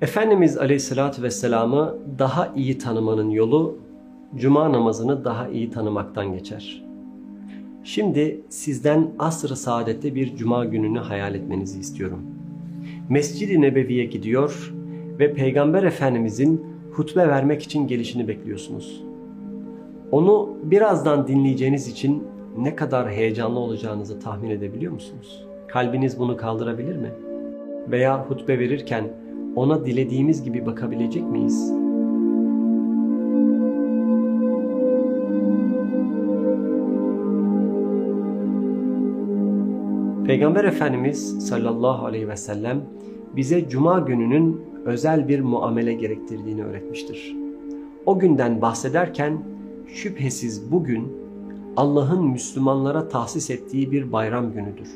Efendimiz Aleyhisselatü Vesselam'ı daha iyi tanımanın yolu cuma namazını daha iyi tanımaktan geçer. Şimdi sizden asr-ı saadette bir cuma gününü hayal etmenizi istiyorum. Mescid-i Nebevi'ye gidiyor ve Peygamber Efendimizin hutbe vermek için gelişini bekliyorsunuz. Onu birazdan dinleyeceğiniz için ne kadar heyecanlı olacağınızı tahmin edebiliyor musunuz? Kalbiniz bunu kaldırabilir mi? Veya hutbe verirken ona dilediğimiz gibi bakabilecek miyiz? Peygamber Efendimiz sallallahu aleyhi ve sellem bize cuma gününün özel bir muamele gerektirdiğini öğretmiştir. O günden bahsederken şüphesiz bugün Allah'ın Müslümanlara tahsis ettiği bir bayram günüdür.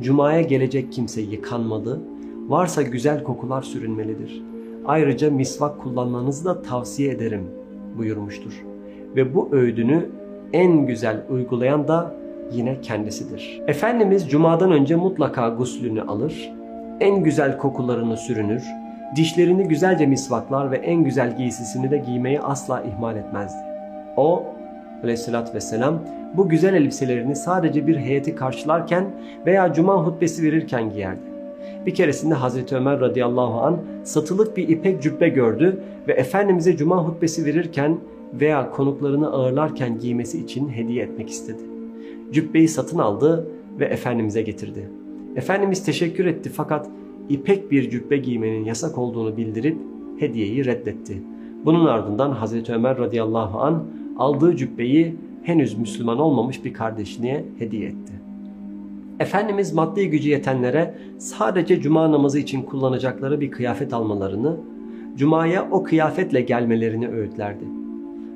Cuma'ya gelecek kimse yıkanmalı, varsa güzel kokular sürünmelidir. Ayrıca misvak kullanmanızı da tavsiye ederim buyurmuştur. Ve bu öğüdünü en güzel uygulayan da yine kendisidir. Efendimiz cumadan önce mutlaka guslünü alır, en güzel kokularını sürünür, dişlerini güzelce misvaklar ve en güzel giysisini de giymeyi asla ihmal etmezdi. O aleyhissalatü vesselam bu güzel elbiselerini sadece bir heyeti karşılarken veya cuma hutbesi verirken giyerdi. Bir keresinde Hazreti Ömer radıyallahu an satılık bir ipek cübbe gördü ve Efendimiz'e cuma hutbesi verirken veya konuklarını ağırlarken giymesi için hediye etmek istedi. Cübbeyi satın aldı ve Efendimiz'e getirdi. Efendimiz teşekkür etti fakat ipek bir cübbe giymenin yasak olduğunu bildirip hediyeyi reddetti. Bunun ardından Hazreti Ömer radıyallahu an aldığı cübbeyi henüz Müslüman olmamış bir kardeşine hediye etti. Efendimiz maddi gücü yetenlere sadece cuma namazı için kullanacakları bir kıyafet almalarını, cumaya o kıyafetle gelmelerini öğütlerdi.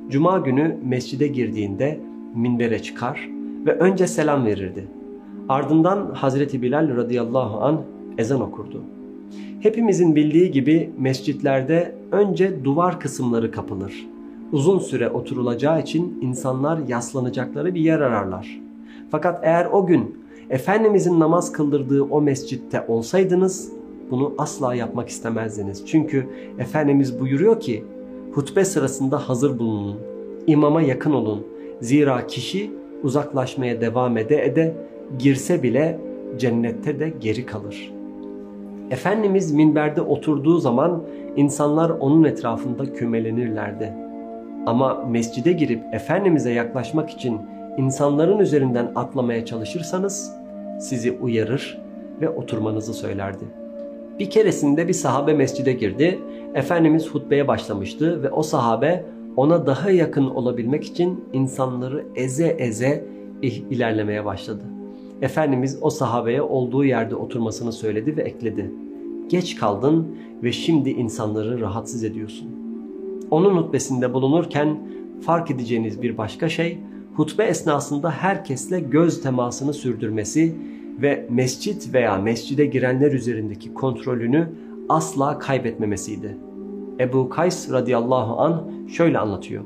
Cuma günü mescide girdiğinde minbere çıkar ve önce selam verirdi. Ardından Hazreti Bilal radıyallahu an ezan okurdu. Hepimizin bildiği gibi mescitlerde önce duvar kısımları kapılır. Uzun süre oturulacağı için insanlar yaslanacakları bir yer ararlar. Fakat eğer o gün Efendimizin namaz kıldırdığı o mescitte olsaydınız bunu asla yapmak istemezdiniz. Çünkü Efendimiz buyuruyor ki hutbe sırasında hazır bulunun, imama yakın olun. Zira kişi uzaklaşmaya devam ede ede girse bile cennette de geri kalır. Efendimiz minberde oturduğu zaman insanlar onun etrafında kümelenirlerdi. Ama mescide girip Efendimiz'e yaklaşmak için insanların üzerinden atlamaya çalışırsanız sizi uyarır ve oturmanızı söylerdi. Bir keresinde bir sahabe mescide girdi. Efendimiz hutbeye başlamıştı ve o sahabe ona daha yakın olabilmek için insanları eze eze ilerlemeye başladı. Efendimiz o sahabeye olduğu yerde oturmasını söyledi ve ekledi. Geç kaldın ve şimdi insanları rahatsız ediyorsun. Onun hutbesinde bulunurken fark edeceğiniz bir başka şey hutbe esnasında herkesle göz temasını sürdürmesi ve mescit veya mescide girenler üzerindeki kontrolünü asla kaybetmemesiydi. Ebu Kays radıyallahu an şöyle anlatıyor.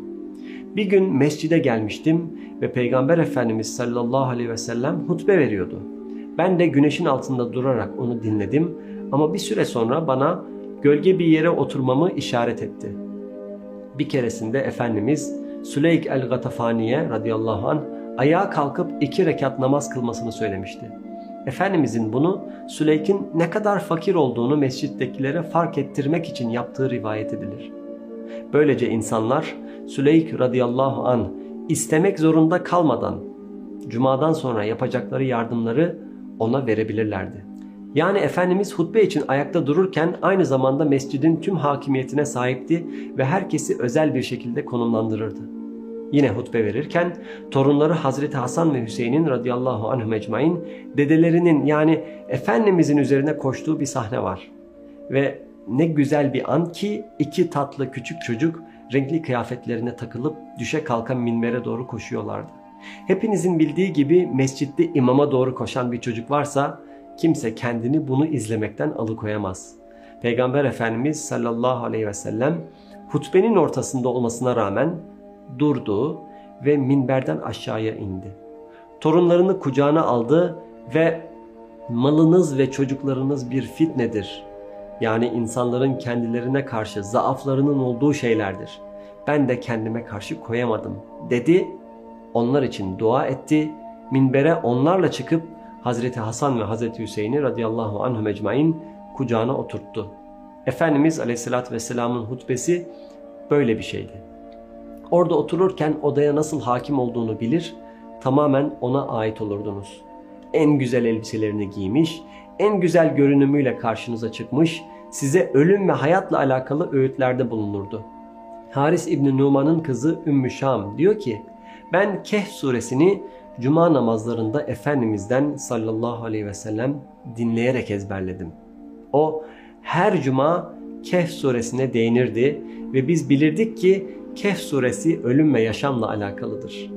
Bir gün mescide gelmiştim ve Peygamber Efendimiz sallallahu aleyhi ve sellem hutbe veriyordu. Ben de güneşin altında durarak onu dinledim ama bir süre sonra bana gölge bir yere oturmamı işaret etti. Bir keresinde Efendimiz Süleyk el-Gatafaniye radıyallahu an ayağa kalkıp iki rekat namaz kılmasını söylemişti. Efendimizin bunu Süleyk'in ne kadar fakir olduğunu mescittekilere fark ettirmek için yaptığı rivayet edilir. Böylece insanlar Süleyk radıyallahu an istemek zorunda kalmadan cumadan sonra yapacakları yardımları ona verebilirlerdi. Yani Efendimiz hutbe için ayakta dururken aynı zamanda mescidin tüm hakimiyetine sahipti ve herkesi özel bir şekilde konumlandırırdı. Yine hutbe verirken torunları Hazreti Hasan ve Hüseyin'in radıyallahu anhü mecmain dedelerinin yani Efendimizin üzerine koştuğu bir sahne var. Ve ne güzel bir an ki iki tatlı küçük çocuk renkli kıyafetlerine takılıp düşe kalkan minbere doğru koşuyorlardı. Hepinizin bildiği gibi mescitte imama doğru koşan bir çocuk varsa kimse kendini bunu izlemekten alıkoyamaz. Peygamber Efendimiz sallallahu aleyhi ve sellem hutbenin ortasında olmasına rağmen durdu ve minberden aşağıya indi. Torunlarını kucağına aldı ve malınız ve çocuklarınız bir fitnedir. Yani insanların kendilerine karşı zaaflarının olduğu şeylerdir. Ben de kendime karşı koyamadım dedi. Onlar için dua etti. Minbere onlarla çıkıp Hazreti Hasan ve Hazreti Hüseyin'i radıyallahu anhum ecmain kucağına oturttu. Efendimiz aleyhissalatü vesselamın hutbesi böyle bir şeydi. Orada otururken odaya nasıl hakim olduğunu bilir, tamamen ona ait olurdunuz. En güzel elbiselerini giymiş, en güzel görünümüyle karşınıza çıkmış, size ölüm ve hayatla alakalı öğütlerde bulunurdu. Haris İbni Numan'ın kızı Ümmü Şam diyor ki, ben Kehf suresini cuma namazlarında Efendimiz'den sallallahu aleyhi ve sellem dinleyerek ezberledim. O her cuma Kehf suresine değinirdi ve biz bilirdik ki Kehf suresi ölüm ve yaşamla alakalıdır.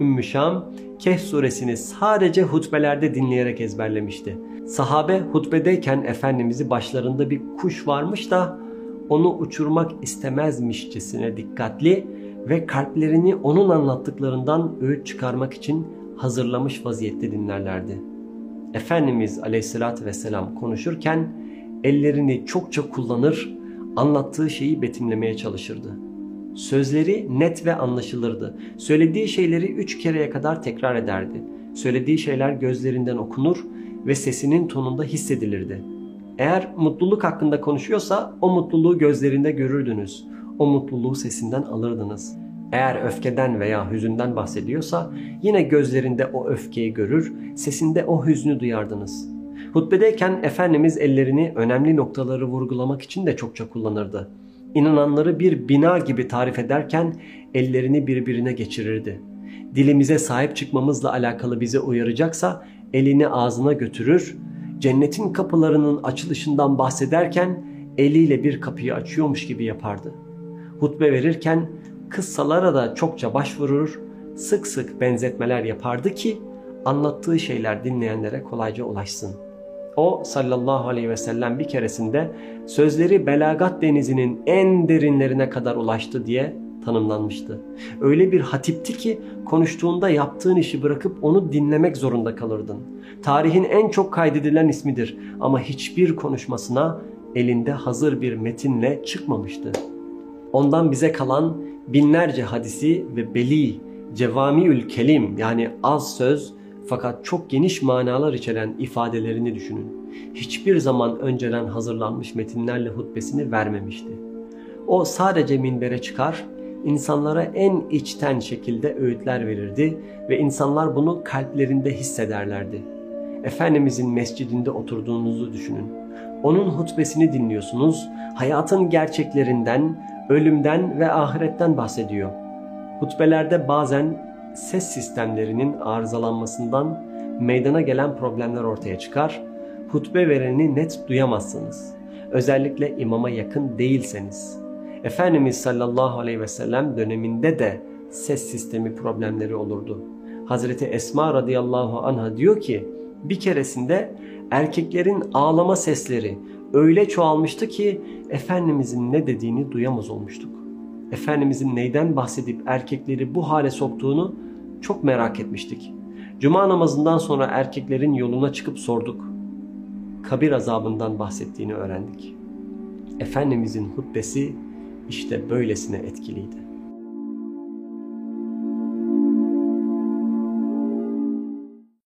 Ümmü Şam Kehf suresini sadece hutbelerde dinleyerek ezberlemişti. Sahabe hutbedeyken Efendimiz'i başlarında bir kuş varmış da onu uçurmak istemezmişçesine dikkatli ve kalplerini onun anlattıklarından öğüt çıkarmak için hazırlamış vaziyette dinlerlerdi. Efendimiz aleyhissalatü vesselam konuşurken ellerini çokça kullanır, anlattığı şeyi betimlemeye çalışırdı. Sözleri net ve anlaşılırdı. Söylediği şeyleri üç kereye kadar tekrar ederdi. Söylediği şeyler gözlerinden okunur ve sesinin tonunda hissedilirdi. Eğer mutluluk hakkında konuşuyorsa o mutluluğu gözlerinde görürdünüz. O mutluluğu sesinden alırdınız. Eğer öfkeden veya hüzünden bahsediyorsa yine gözlerinde o öfkeyi görür, sesinde o hüznü duyardınız. Hutbedeyken Efendimiz ellerini önemli noktaları vurgulamak için de çokça kullanırdı. İnananları bir bina gibi tarif ederken ellerini birbirine geçirirdi. Dilimize sahip çıkmamızla alakalı bize uyaracaksa elini ağzına götürür, cennetin kapılarının açılışından bahsederken eliyle bir kapıyı açıyormuş gibi yapardı. Hutbe verirken kıssalara da çokça başvurur, sık sık benzetmeler yapardı ki anlattığı şeyler dinleyenlere kolayca ulaşsın. O sallallahu aleyhi ve sellem bir keresinde sözleri belagat denizinin en derinlerine kadar ulaştı diye tanımlanmıştı. Öyle bir hatipti ki konuştuğunda yaptığın işi bırakıp onu dinlemek zorunda kalırdın. Tarihin en çok kaydedilen ismidir ama hiçbir konuşmasına elinde hazır bir metinle çıkmamıştı. Ondan bize kalan binlerce hadisi ve beli, cevamiül kelim yani az söz fakat çok geniş manalar içeren ifadelerini düşünün. Hiçbir zaman önceden hazırlanmış metinlerle hutbesini vermemişti. O sadece minbere çıkar, insanlara en içten şekilde öğütler verirdi ve insanlar bunu kalplerinde hissederlerdi. Efendimizin mescidinde oturduğunuzu düşünün. Onun hutbesini dinliyorsunuz, hayatın gerçeklerinden, ölümden ve ahiretten bahsediyor. Hutbelerde bazen ses sistemlerinin arızalanmasından meydana gelen problemler ortaya çıkar. Hutbe vereni net duyamazsınız. Özellikle imama yakın değilseniz. Efendimiz sallallahu aleyhi ve sellem döneminde de ses sistemi problemleri olurdu. Hazreti Esma radıyallahu anha diyor ki bir keresinde erkeklerin ağlama sesleri öyle çoğalmıştı ki Efendimizin ne dediğini duyamaz olmuştuk. Efendimizin neyden bahsedip erkekleri bu hale soktuğunu çok merak etmiştik. Cuma namazından sonra erkeklerin yoluna çıkıp sorduk. Kabir azabından bahsettiğini öğrendik. Efendimizin hutbesi işte böylesine etkiliydi.